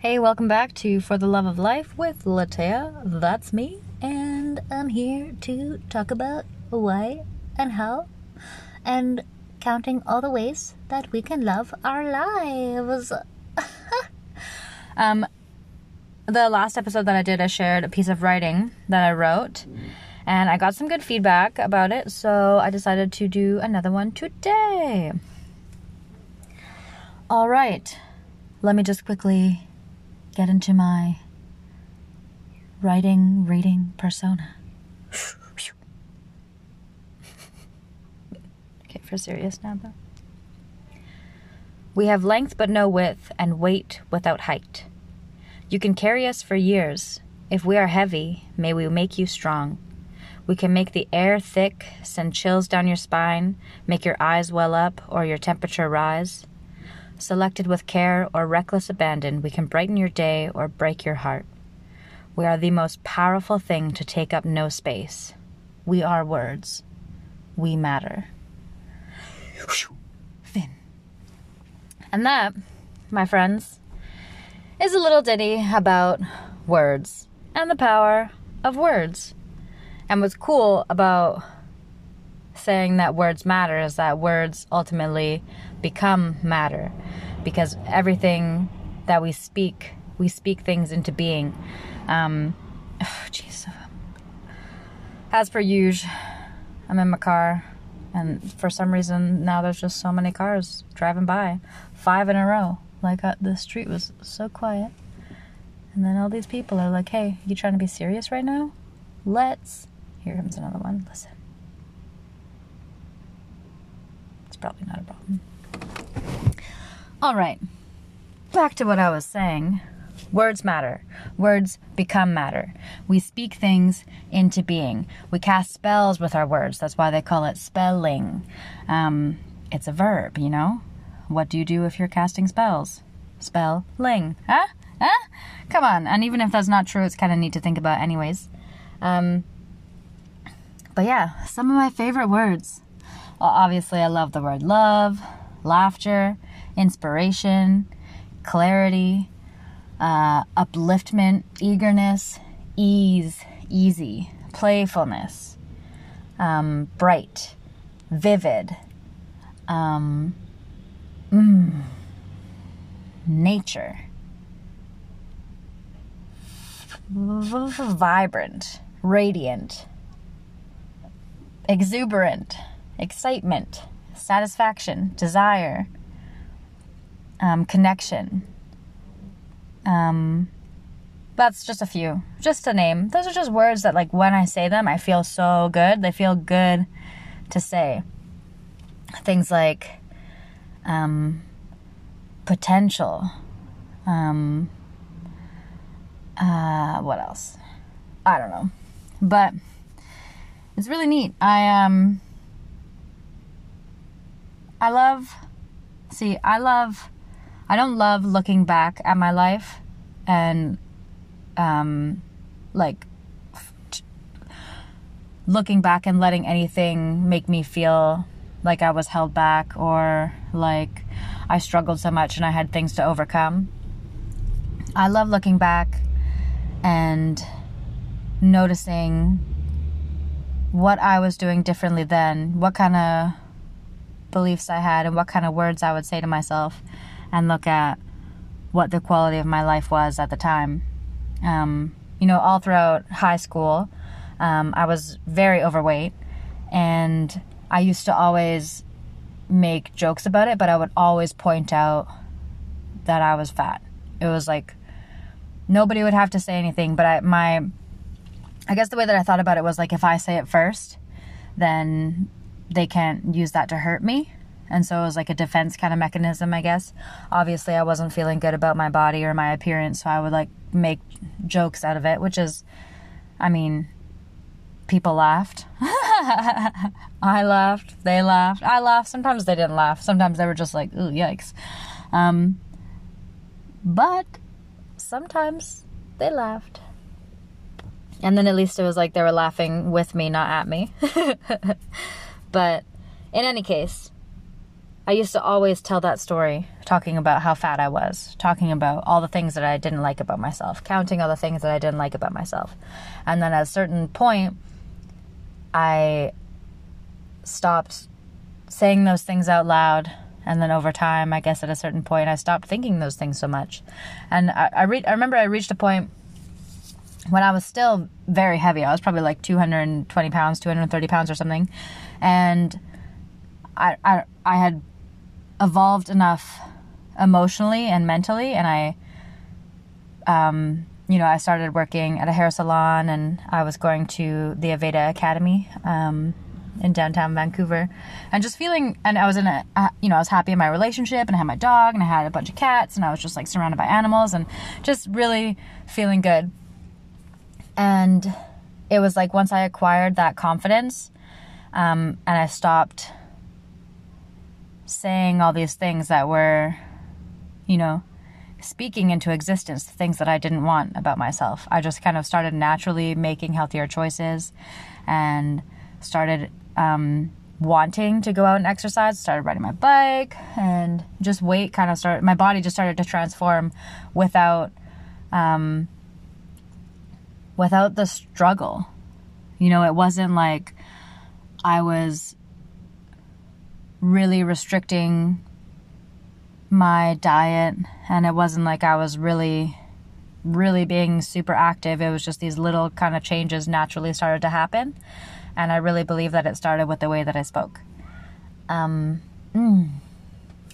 Hey, welcome back to For the Love of Life with Latea. That's me, and I'm here to talk about why and how and counting all the ways that we can love our lives. um, the last episode that I did, I shared a piece of writing that I wrote, and I got some good feedback about it, so I decided to do another one today. All right, let me just quickly get into my writing, reading persona. okay, for serious now, though. We have length but no width, and weight without height. You can carry us for years. If we are heavy, may we make you strong. We can make the air thick, send chills down your spine, make your eyes well up or your temperature rise. Selected with care or reckless abandon, we can brighten your day or break your heart. We are the most powerful thing to take up no space. We are words. We matter. Finn. And that, my friends, is a little ditty about words and the power of words. And what's cool about saying that words matter is that words ultimately become matter because everything that we speak, we speak things into being. Um, jeez. As per usual, I'm in my car, and for some reason now there's just so many cars driving by, five in a row. Like uh, the street was so quiet, and then all these people are like, "Hey, you trying to be serious right now? Let's." Here comes another one. Listen. It's probably not a problem. All right. Back to what I was saying. Words matter. Words become matter. We speak things into being. We cast spells with our words. That's why they call it spelling. Um, it's a verb, you know? What do you do if you're casting spells? Spelling. Huh? Huh? Come on. And even if that's not true, it's kind of neat to think about, anyways. Um, but yeah, some of my favorite words. Well, obviously, I love the word love, laughter, inspiration, clarity, uh, upliftment, eagerness, ease, easy, playfulness, um, bright, vivid, um, mm, nature, vibrant, radiant, exuberant, excitement, satisfaction, desire, um, connection. Um, that's just a few, just to name. Those are just words that, like, when I say them, I feel so good. They feel good to say. Things like um, potential. Um, uh, what else? I don't know, but it's really neat. I um, I love. See, I love I don't love looking back at my life and um, like looking back and letting anything make me feel like I was held back or like I struggled so much and I had things to overcome. I love looking back and noticing what I was doing differently then, what kind of beliefs I had, and what kind of words I would say to myself and look at what the quality of my life was at the time. Um, you know, all throughout high school, um, I was very overweight, and I used to always make jokes about it, but I would always point out that I was fat. It was like nobody would have to say anything, but I my I guess the way that I thought about it was like if I say it first, then they can't use that to hurt me. And so it was like a defense kind of mechanism, I guess. Obviously, I wasn't feeling good about my body or my appearance, so I would like make jokes out of it, which is, I mean, people laughed. I laughed. They laughed. I laughed. Sometimes they didn't laugh. Sometimes they were just like, ooh, yikes. Um, but sometimes they laughed. And then at least it was like they were laughing with me, not at me. but in any case, I used to always tell that story, talking about how fat I was, talking about all the things that I didn't like about myself, counting all the things that I didn't like about myself. And then at a certain point, I stopped saying those things out loud. And then over time, I guess at a certain point, I stopped thinking those things so much. And I, I, re- I remember I reached a point when I was still very heavy. I was probably like 220 pounds, 230 pounds or something. And I, I, I had evolved enough emotionally and mentally, and I, um, you know, I started working at a hair salon, and I was going to the Aveda Academy um, in downtown Vancouver, and just feeling, and I was in a, you know, I was happy in my relationship, and I had my dog, and I had a bunch of cats, and I was just like surrounded by animals, and just really feeling good. And it was like once I acquired that confidence, um, and I stopped saying all these things that were, you know, speaking into existence things that I didn't want about myself. I just kind of started naturally making healthier choices and started um, wanting to go out and exercise, started riding my bike and just weight kind of started, my body just started to transform without, um, without the struggle. You know, it wasn't like I was really restricting my diet and it wasn't like I was really really being super active. It was just these little kind of changes naturally started to happen and I really believe that it started with the way that I spoke. Um mm,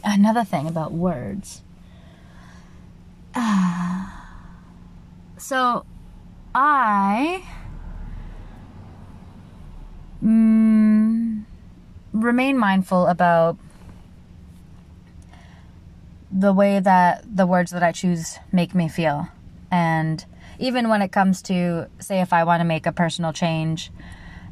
another thing about words. Uh, so I mm, remain mindful about the way that the words that I choose make me feel. And even when it comes to, say, if I want to make a personal change,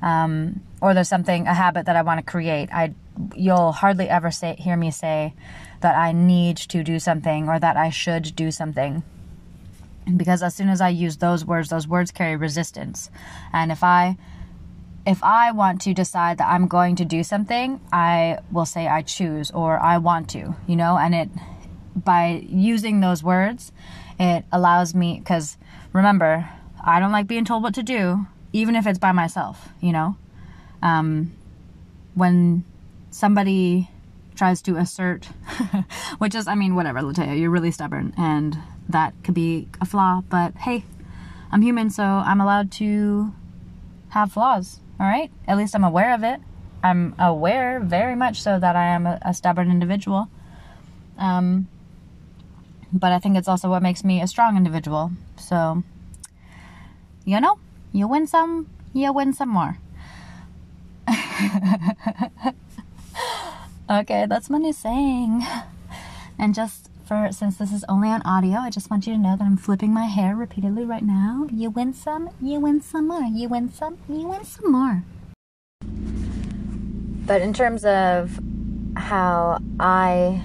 um, or there's something, a habit that I want to create, I, you'll hardly ever say, hear me say that I need to do something or that I should do something. Because as soon as I use those words, those words carry resistance. And if I if I want to decide that I'm going to do something, I will say I choose or I want to, you know, and it by using those words, it allows me cuz remember, I don't like being told what to do even if it's by myself, you know. Um when somebody tries to assert which is I mean whatever, Latea, you're really stubborn and that could be a flaw, but hey, I'm human so I'm allowed to have flaws all right? At least I'm aware of it. I'm aware very much so that I am a, a stubborn individual. Um, but I think it's also what makes me a strong individual. So, you know, you win some, you win some more. okay, that's my new saying. And just for since this is only on audio, I just want you to know that I'm flipping my hair repeatedly right now. You win some, you win some more. You win some, you win some more. But in terms of how I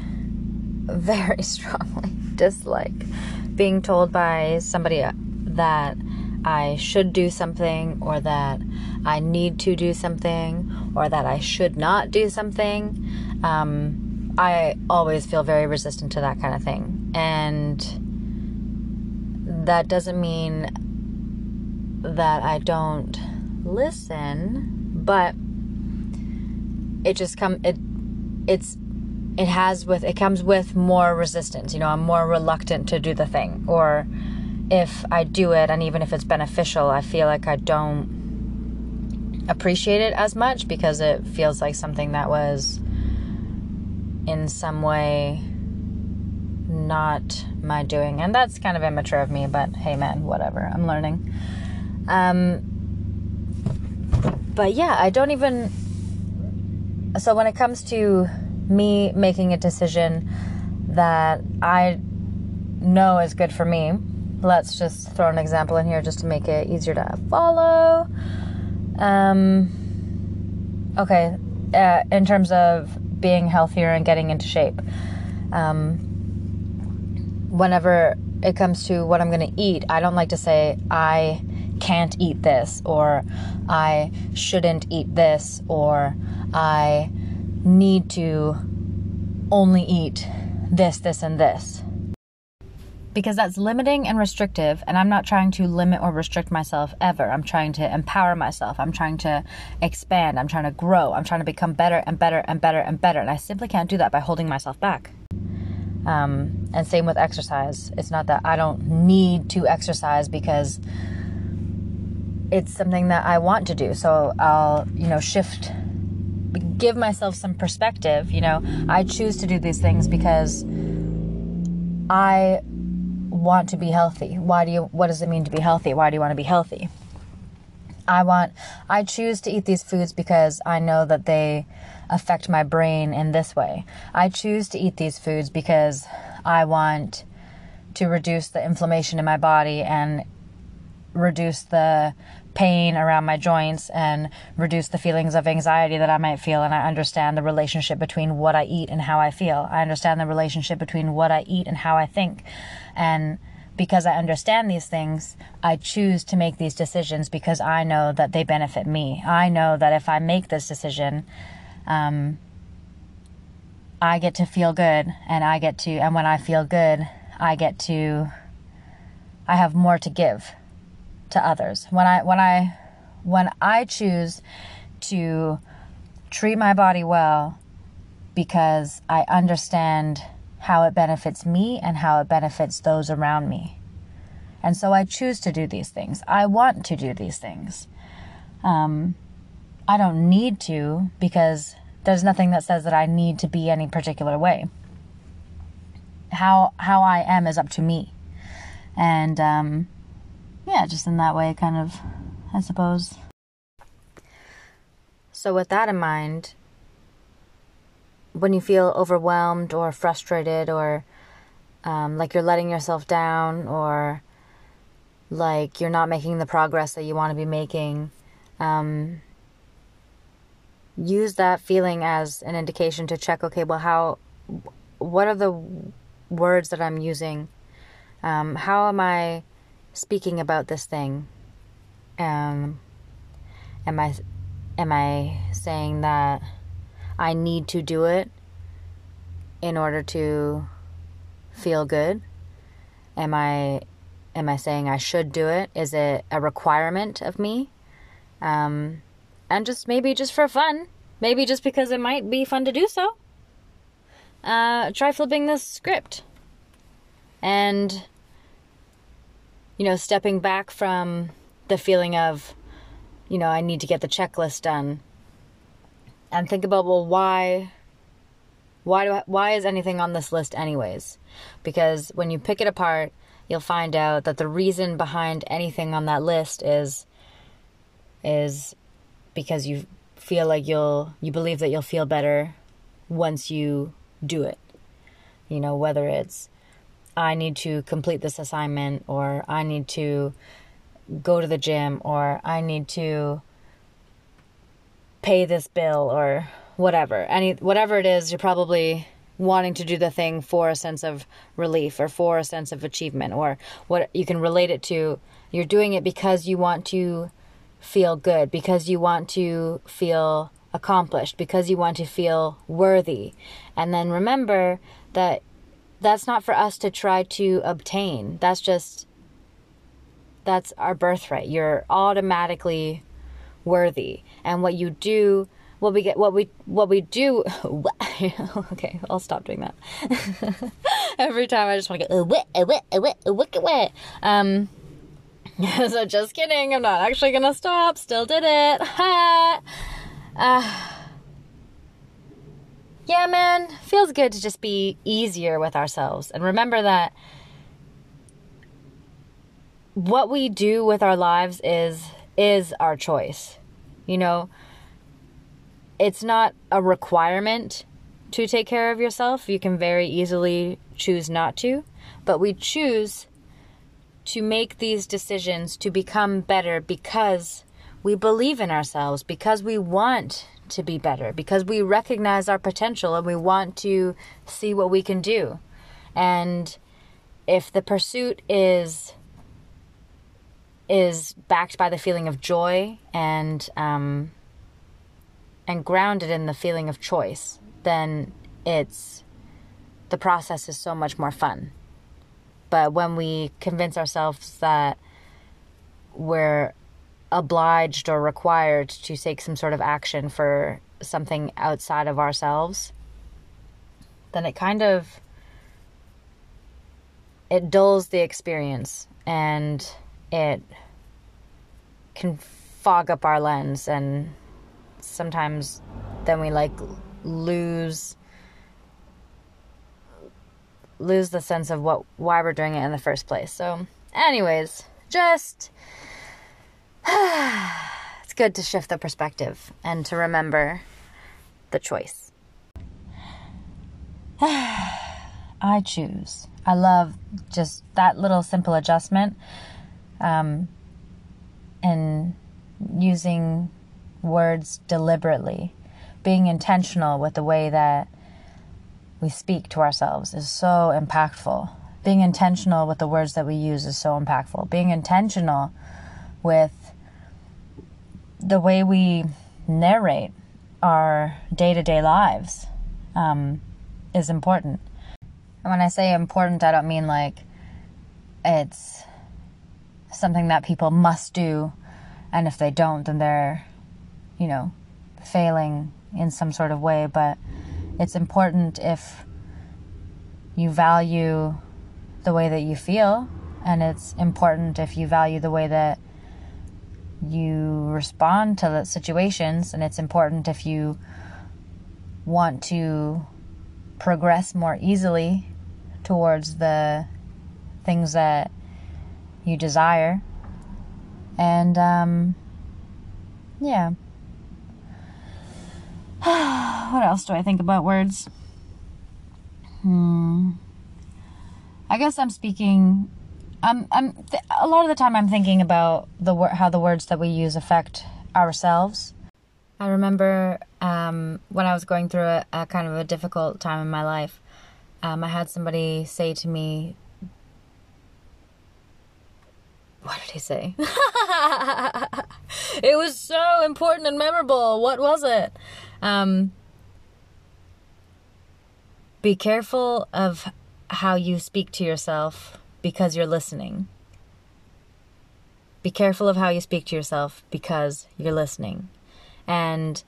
very strongly dislike being told by somebody that I should do something or that I need to do something or that I should not do something. Um, I always feel very resistant to that kind of thing. And that doesn't mean that I don't listen, but it just come it it's it has with it comes with more resistance. You know, I'm more reluctant to do the thing or if I do it and even if it's beneficial, I feel like I don't appreciate it as much because it feels like something that was in some way not my doing. And that's kind of immature of me, but hey, man, whatever. I'm learning. Um, but yeah, I don't even. So when it comes to me making a decision that I know is good for me, let's just throw an example in here just to make it easier to follow. Um, okay, uh, in terms of being healthier and getting into shape. Um, whenever it comes to what I'm going to eat, I don't like to say, I can't eat this, or I shouldn't eat this, or I need to only eat this, this, and this. Because that's limiting and restrictive, and I'm not trying to limit or restrict myself ever. I'm trying to empower myself. I'm trying to expand. I'm trying to grow. I'm trying to become better and better and better and better. And I simply can't do that by holding myself back. Um, and same with exercise. It's not that I don't need to exercise because it's something that I want to do. So I'll, you know, shift, give myself some perspective. You know, I choose to do these things because I want to be healthy. Why do you, what does it mean to be healthy? Why do you want to be healthy? I want, I choose to eat these foods because I know that they affect my brain in this way. I choose to eat these foods because I want to reduce the inflammation in my body and reduce the pain around my joints and reduce the feelings of anxiety that I might feel. And I understand the relationship between what I eat and how I feel. I understand the relationship between what I eat and how I think. And because I understand these things, I choose to make these decisions because I know that they benefit me. I know that if I make this decision, um, I get to feel good and I get to, and when I feel good, I get to, I have more to give to others. When I when I when I choose to treat my body well because I understand how it benefits me and how it benefits those around me. And so I choose to do these things. I want to do these things. Um, I don't need to because there's nothing that says that I need to be any particular way. How how I am is up to me, and um, yeah, just in that way, kind of, I suppose. So, with that in mind, when you feel overwhelmed or frustrated or um, like you're letting yourself down or like you're not making the progress that you want to be making, um, use that feeling as an indication to check okay, well, how, what are the words that I'm using? Um, how am I speaking about this thing? Um, am I am I saying that I need to do it in order to feel good? Am I am I saying I should do it? Is it a requirement of me? Um, and just maybe just for fun, maybe just because it might be fun to do so. Uh, try flipping this script and you know, stepping back from the feeling of, you know, I need to get the checklist done and think about, well, why why do I, why is anything on this list anyways? Because when you pick it apart, you'll find out that the reason behind anything on that list is is because you feel like you'll you believe that you'll feel better once you do it. You know, whether it's I need to complete this assignment or I need to go to the gym or I need to pay this bill or whatever. Any whatever it is, you're probably wanting to do the thing for a sense of relief or for a sense of achievement or what you can relate it to. You're doing it because you want to feel good, because you want to feel accomplished, because you want to feel worthy. And then remember that that's not for us to try to obtain. That's just that's our birthright. You're automatically worthy. And what you do what we get what we what we do okay i'll stop doing that every time i just want to uh, go wet, uh, uh, wet. um so just kidding i'm not actually gonna stop still did it uh, yeah, man, feels good to just be easier with ourselves. And remember that what we do with our lives is is our choice. You know, it's not a requirement to take care of yourself. You can very easily choose not to, but we choose to make these decisions to become better because we believe in ourselves, because we want to be better because we recognize our potential and we want to see what we can do. And if the pursuit is is backed by the feeling of joy and um, and grounded in the feeling of choice, then it's the process is so much more fun. But when we convince ourselves that we're obliged or required to take some sort of action for something outside of ourselves, then it kind of it dulls the experience and it can fog up our lens and sometimes then we like lose lose the sense of what why we're doing it in the first place. So, anyways, just it's good to shift the perspective and to remember the choice. I choose. I love just that little simple adjustment um, and using words deliberately, being intentional with the way that we speak to ourselves is so impactful. Being intentional with the words that we use is so impactful. Being intentional with the way we narrate our day to day lives um, is important. And when I say important, I don't mean like it's something that people must do, and if they don't, then they're, you know, failing in some sort of way. But it's important if you value the way that you feel, and it's important if you value the way that you respond to the situations, and it's important if you want to progress more easily towards the things that you desire. And, um, yeah. what else do I think about words? Hmm. I guess I'm speaking. I'm. I'm. Th- a lot of the time, I'm thinking about the how the words that we use affect ourselves. I remember um, when I was going through a, a, kind of a difficult time in my life. Um, I had somebody say to me, "What did he say?" it was so important and memorable. What was it? Um, be careful of how you speak to yourself because you're listening. Be careful of how you speak to yourself because you're listening. And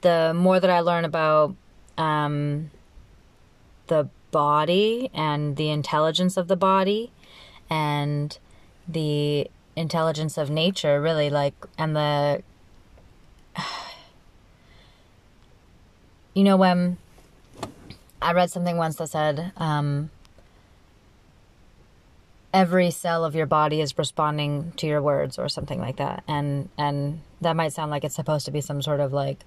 the more that I learn about um, the body and the intelligence of the body and the intelligence of nature, really, like, and the you know, when I read something once that said, um, every cell of your body is responding to your words or something like that. And, and that might sound like it's supposed to be some sort of like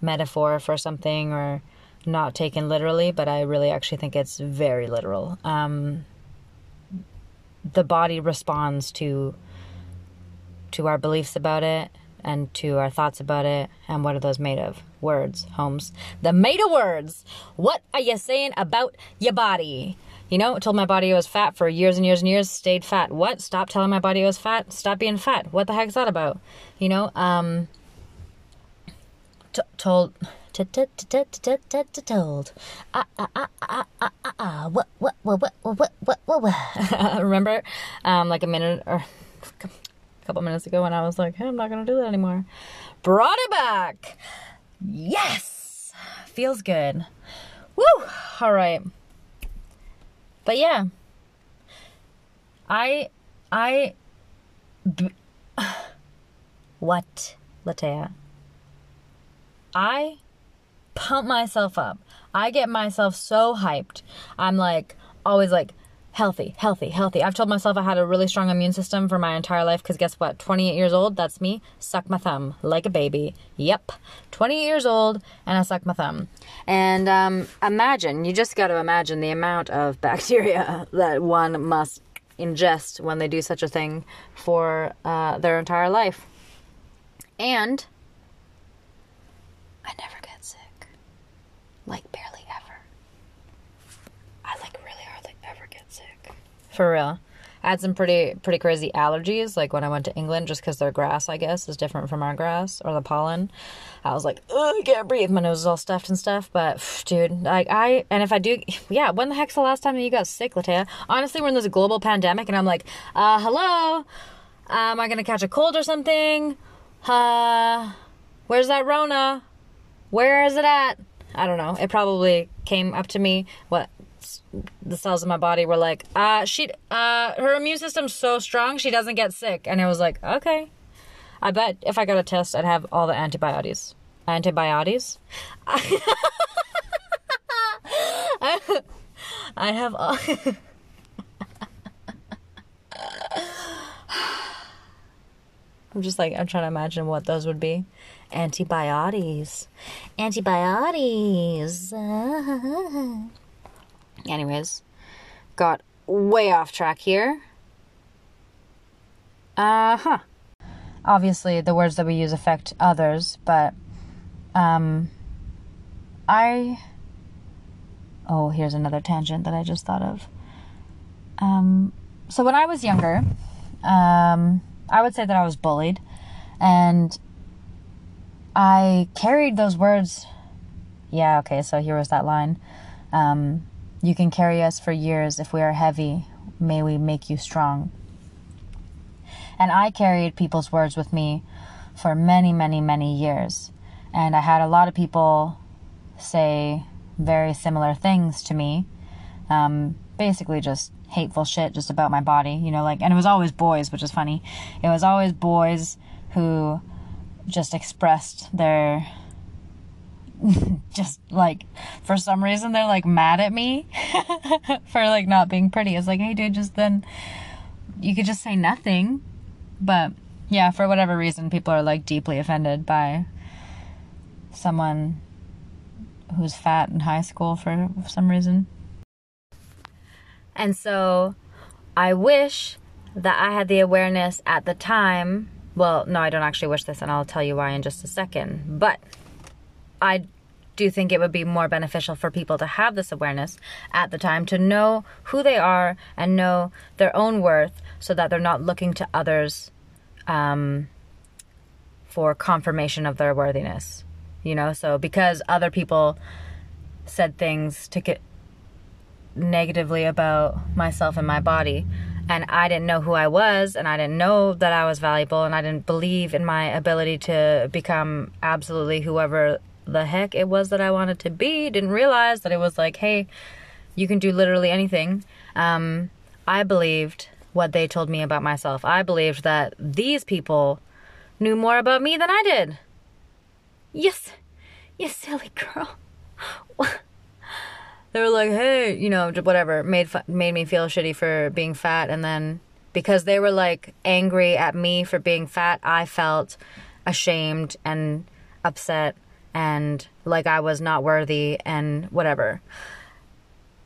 metaphor for something or not taken literally, but I really actually think it's very literal. Um, the body responds to to our beliefs about it and to our thoughts about it. And what are those made of? Words, Holmes. The made of words. What are you saying about your body? You know, told my body I was fat for years and years and years, stayed fat. What? Stop telling my body I was fat. Stop being fat. What the heck's that about? You know, um, t- told told. Ah ah ah ah ah ah ah. What what what what what what what what? Remember, um, like a minute or a couple minutes ago when I was like, hey, I'm not going to do that anymore. Brought it back. Yes. Feels good. Woo. All right. But yeah. I, I, b- what, Latea? I pump myself up. I get myself so hyped. I'm like, always like, healthy, healthy, healthy. I've told myself I had a really strong immune system for my entire life because guess what? 28 years old, that's me. Suck my thumb like a baby. Yep. 28 years old and I suck my thumb. And um, imagine, you just got to imagine the amount of bacteria that one must ingest when they do such a thing for uh, their entire life. And I never get sick. Like, barely. For real. I had some pretty pretty crazy allergies, like when I went to England, just because their grass, I guess, is different from our grass or the pollen. I was like, I can't breathe. My nose is all stuffed and stuff. But dude, like I and if I do, yeah. When the heck's the last time you got sick, Latea? Honestly, we're in this global pandemic, and I'm like, uh, hello, am I gonna catch a cold or something? Uh, where's that Rona? Where is it at? I don't know. It probably came up to me. What the cells in my body were like, uh, she, uh, her immune system's so strong she doesn't get sick, and it was like, okay. I bet if I got a test, I'd have all the antibiotics. Antibiotics. I have all. I'm just like I'm trying to imagine what those would be. Antibiotics. Antibiotics. Anyways, got way off track here. Uh huh. Obviously, the words that we use affect others, but um, I. Oh, here's another tangent that I just thought of. Um, so when I was younger, um, I would say that I was bullied, and I carried those words. Yeah, okay, so here was that line. Um, you can carry us for years if we are heavy. May we make you strong. And I carried people's words with me for many, many, many years. And I had a lot of people say very similar things to me. Um, basically, just hateful shit just about my body, you know, like, and it was always boys, which is funny. It was always boys who just expressed their just like for some reason they're like mad at me for like not being pretty. It's like, hey dude, just then you could just say nothing. But yeah, for whatever reason, people are like deeply offended by someone who's fat in high school for some reason. And so I wish that I had the awareness at the time. Well, no, I don't actually wish this, and I'll tell you why in just a second. But I do think it would be more beneficial for people to have this awareness at the time to know who they are and know their own worth so that they're not looking to others um, for confirmation of their worthiness. You know, so because other people said things to get negatively about myself and my body, and I didn't know who I was, and I didn't know that I was valuable, and I didn't believe in my ability to become absolutely whoever the heck it was that I wanted to be. Didn't realize that it was like, hey, you can do literally anything. Um, I believed what they told me about myself. I believed that these people knew more about me than I did. Yes, you silly girl. they were like, hey, you know, whatever, made made me feel shitty for being fat, and then because they were like angry at me for being fat, I felt ashamed and upset and like I was not worthy and whatever.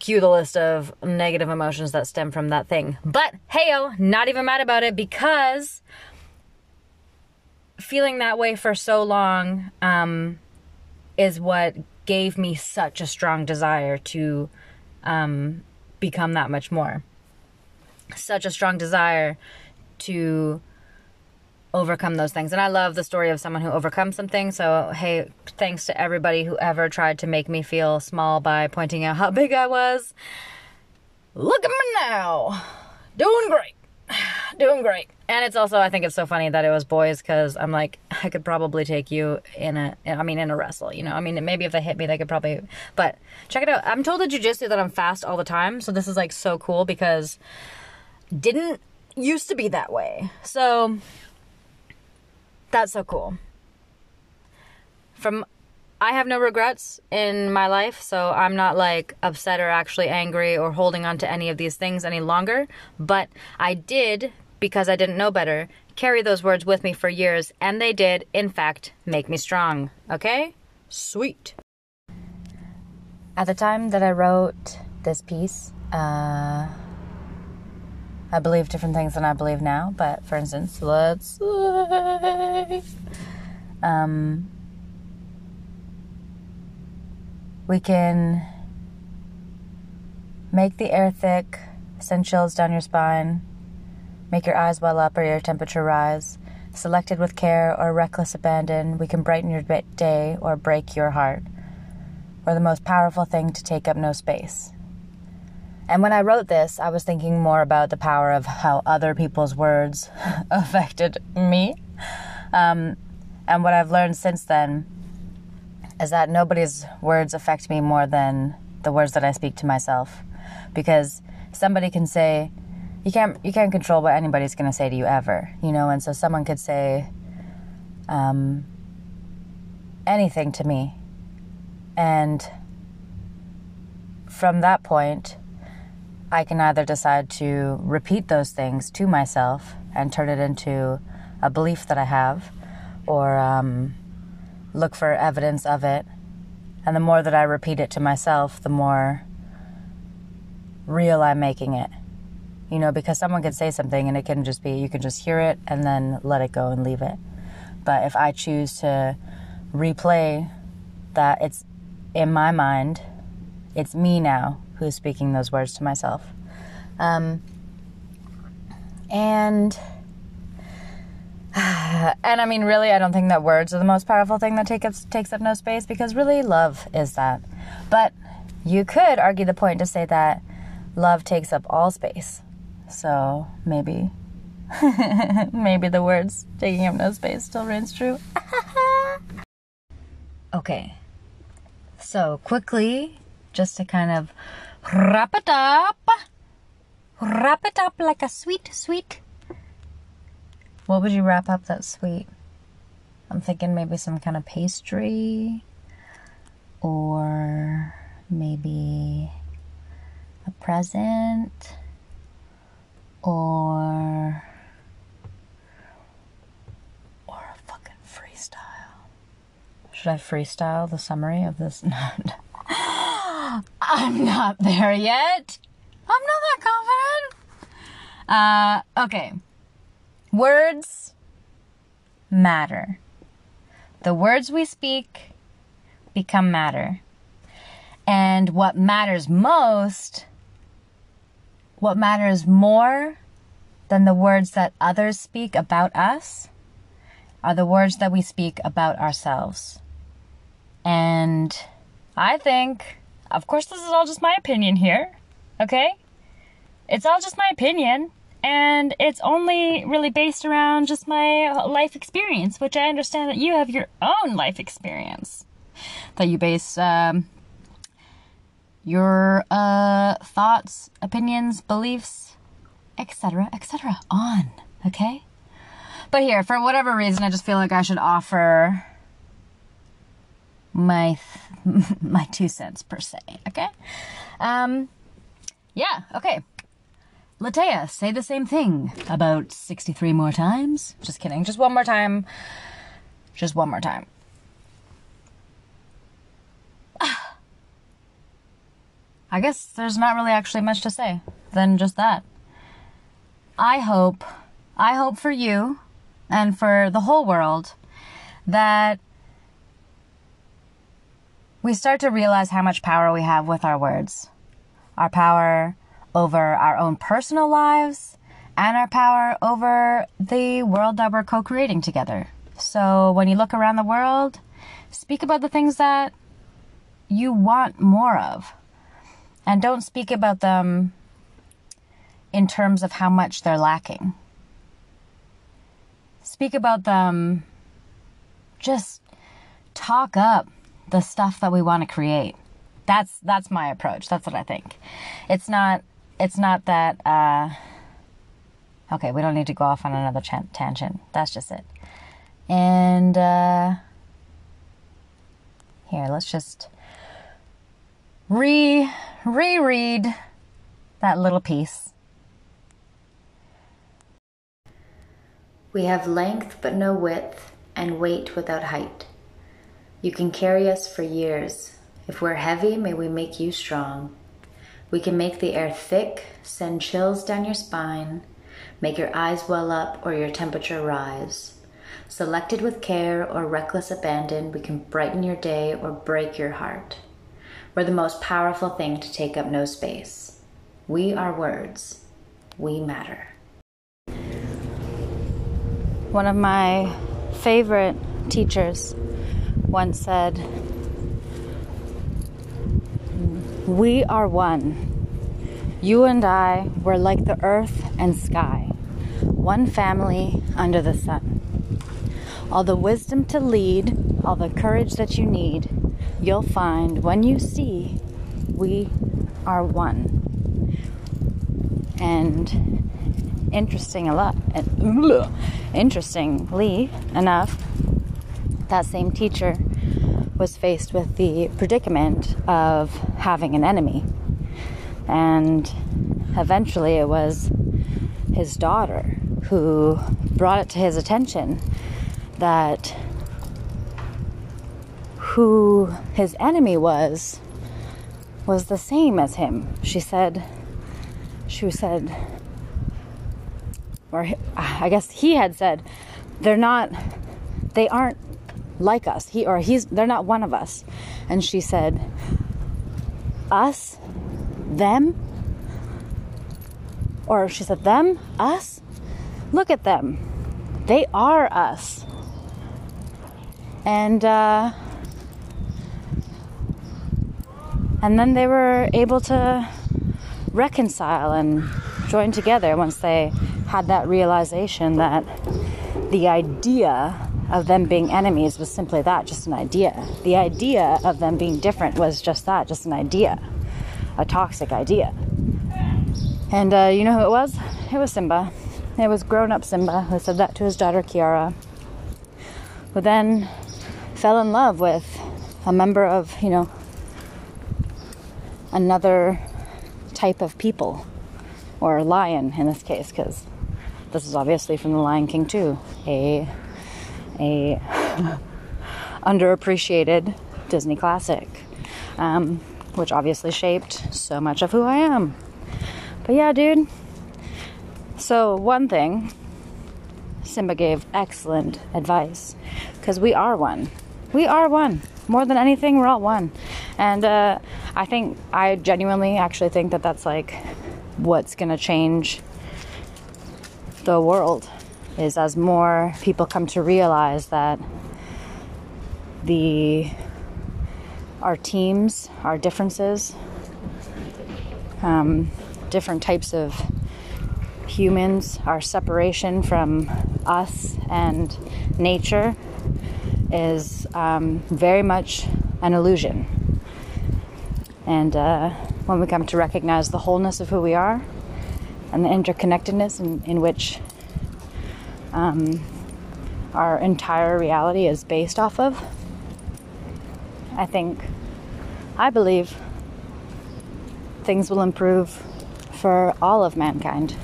Cue the list of negative emotions that stem from that thing. But heyo, not even mad about it because feeling that way for so long um, is what gave me such a strong desire to um, become that much more. Such a strong desire to overcome those things. And I love the story of someone who overcomes something. So, hey, thanks to everybody who ever tried to make me feel small by pointing out how big I was. Look at me now. Doing great. Doing great. And it's also, I think it's so funny that it was boys because I'm like, I could probably take you in a, I mean, in a wrestle, you know? I mean, maybe if they hit me, they could probably, but check it out. I'm told at jujitsu that I'm fast all the time. So this is like so cool because didn't used to be that way. So that's so cool. From I have no regrets in my life, so I'm not like upset or actually angry or holding on to any of these things any longer. But I did, because I didn't know better, carry those words with me for years, and they did, in fact, make me strong. Okay? Sweet. At the time that I wrote this piece, uh, I believe different things than I believe now. But for instance, let's say, um, we can make the air thick, send chills down your spine, make your eyes well up or your temperature rise. Selected with care or reckless abandon, we can brighten your day or break your heart. We're the most powerful thing to take up no space. And when I wrote this, I was thinking more about the power of how other people's words affected me. Um, and what I've learned since then is that nobody's words affect me more than the words that I speak to myself. Because somebody can say, you can't you can't control what anybody's going to say to you ever, you know. And so someone could say um, anything to me, and from that point, I can either decide to repeat those things to myself and turn it into a belief that I have, or um, look for evidence of it. And the more that I repeat it to myself, the more real I'm making it you know, because someone could say something and it can just be, you can just hear it and then let it go and leave it. But if I choose to replay that, it's in my mind, it's me now who's speaking those words to myself. Um, and, and I mean, really, I don't think that words are the most powerful thing that take up, takes up no space because really love is that. But you could argue the point to say that love takes up all space so maybe, maybe the words taking up no space still rings true. okay. So quickly, just to kind of wrap it up, wrap it up like a sweet, sweet. What would you wrap up that sweet? I'm thinking maybe some kind of pastry or maybe a present or or a fucking freestyle. Should I freestyle the summary of this? I'm not there yet. I'm not that confident. Uh, okay. Words matter. The words we speak become matter. And what matters most what matters more than the words that others speak about us are the words that we speak about ourselves. And I think, of course, this is all just my opinion here, okay? It's all just my opinion, and it's only really based around just my life experience, which I understand that you have your own life experience that you base um, your uh, thoughts, opinions, beliefs, etc., etc. on. Okay? But here, for whatever reason, I just feel like I should offer my my two cents per se. Okay? Um, yeah. Okay. Latea, say the same thing about 63 more times. Just kidding. Just one more time. Just one more time. I guess there's not really actually much to say than just that. I hope, I hope for you and for the whole world that we start to realize how much power we have with our words. Our power over our own personal lives and our power over the world that we're co creating together. So when you look around the world, speak about the things that you want more of and don't speak about them in terms of how much they're lacking. Speak about them, just talk up the stuff that we want to create. That's that's my approach. That's what I think. It's not it's not that uh okay, we don't need to go off on another tangent. That's just it. And uh here, let's just re reread that little piece. We have length but no width, and weight without height. You can carry us for years. If we're heavy, may we make you strong. We can make the air thick, send chills down your spine, make your eyes well up or your temperature rise. Selected with care or reckless abandon, we can brighten your day or break your heart. We're the most powerful thing to take up no space. We are words. We matter. one of my favorite teachers once said, We are one. You and I were like the earth and sky, one family under the sun. All the wisdom to lead, all the courage that you need, you'll find when you see we are one. And interesting a lot, interestingly enough, that same teacher was faced with the predicament of having an enemy. And eventually it was his daughter who brought it to his attention that who his enemy was was the same as him. She said, she said, or I guess he had said, they're not, they aren't like us. He or he's, they're not one of us. And she said, us, them, or she said, them, us, look at them. They are us. And, uh, and then they were able to reconcile and join together once they had that realization that the idea of them being enemies was simply that just an idea. The idea of them being different was just that just an idea, a toxic idea. And uh, you know who it was? It was Simba. It was grown up Simba who said that to his daughter Kiara, who then fell in love with a member of, you know, another type of people, or lion in this case, because this is obviously from the Lion King too, a a underappreciated Disney classic, um, which obviously shaped so much of who I am. But yeah, dude. So one thing, Simba gave excellent advice because we are one. We are one. More than anything, we're all one. And uh, I think, I genuinely actually think that that's like what's going to change the world is as more people come to realize that the our teams, our differences, um, different types of humans, our separation from us and nature is um, very much an illusion. And uh, when we come to recognize the wholeness of who we are and the interconnectedness in, in which um, our entire reality is based off of, I think, I believe things will improve for all of mankind.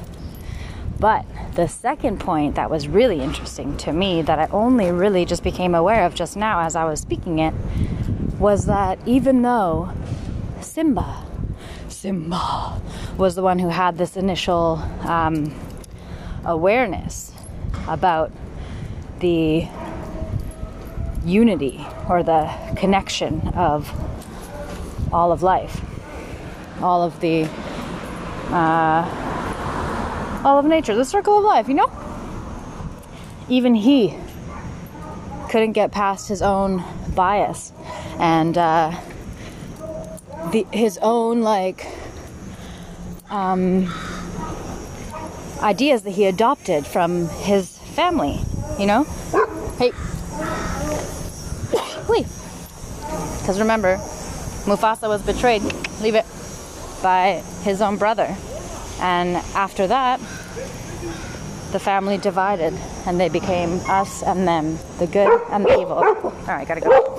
But the second point that was really interesting to me, that I only really just became aware of just now as I was speaking it, was that even though Simba, Simba, was the one who had this initial um, awareness about the unity or the connection of all of life, all of the, uh, all of nature, the circle of life, you know? Even he couldn't get past his own bias and uh, the, his own like um, ideas that he adopted from his family, you know? Hey, leave. Because remember, Mufasa was betrayed, leave it, by his own brother. And after that, the family divided and they became us and them, the good and the evil. All right, gotta go.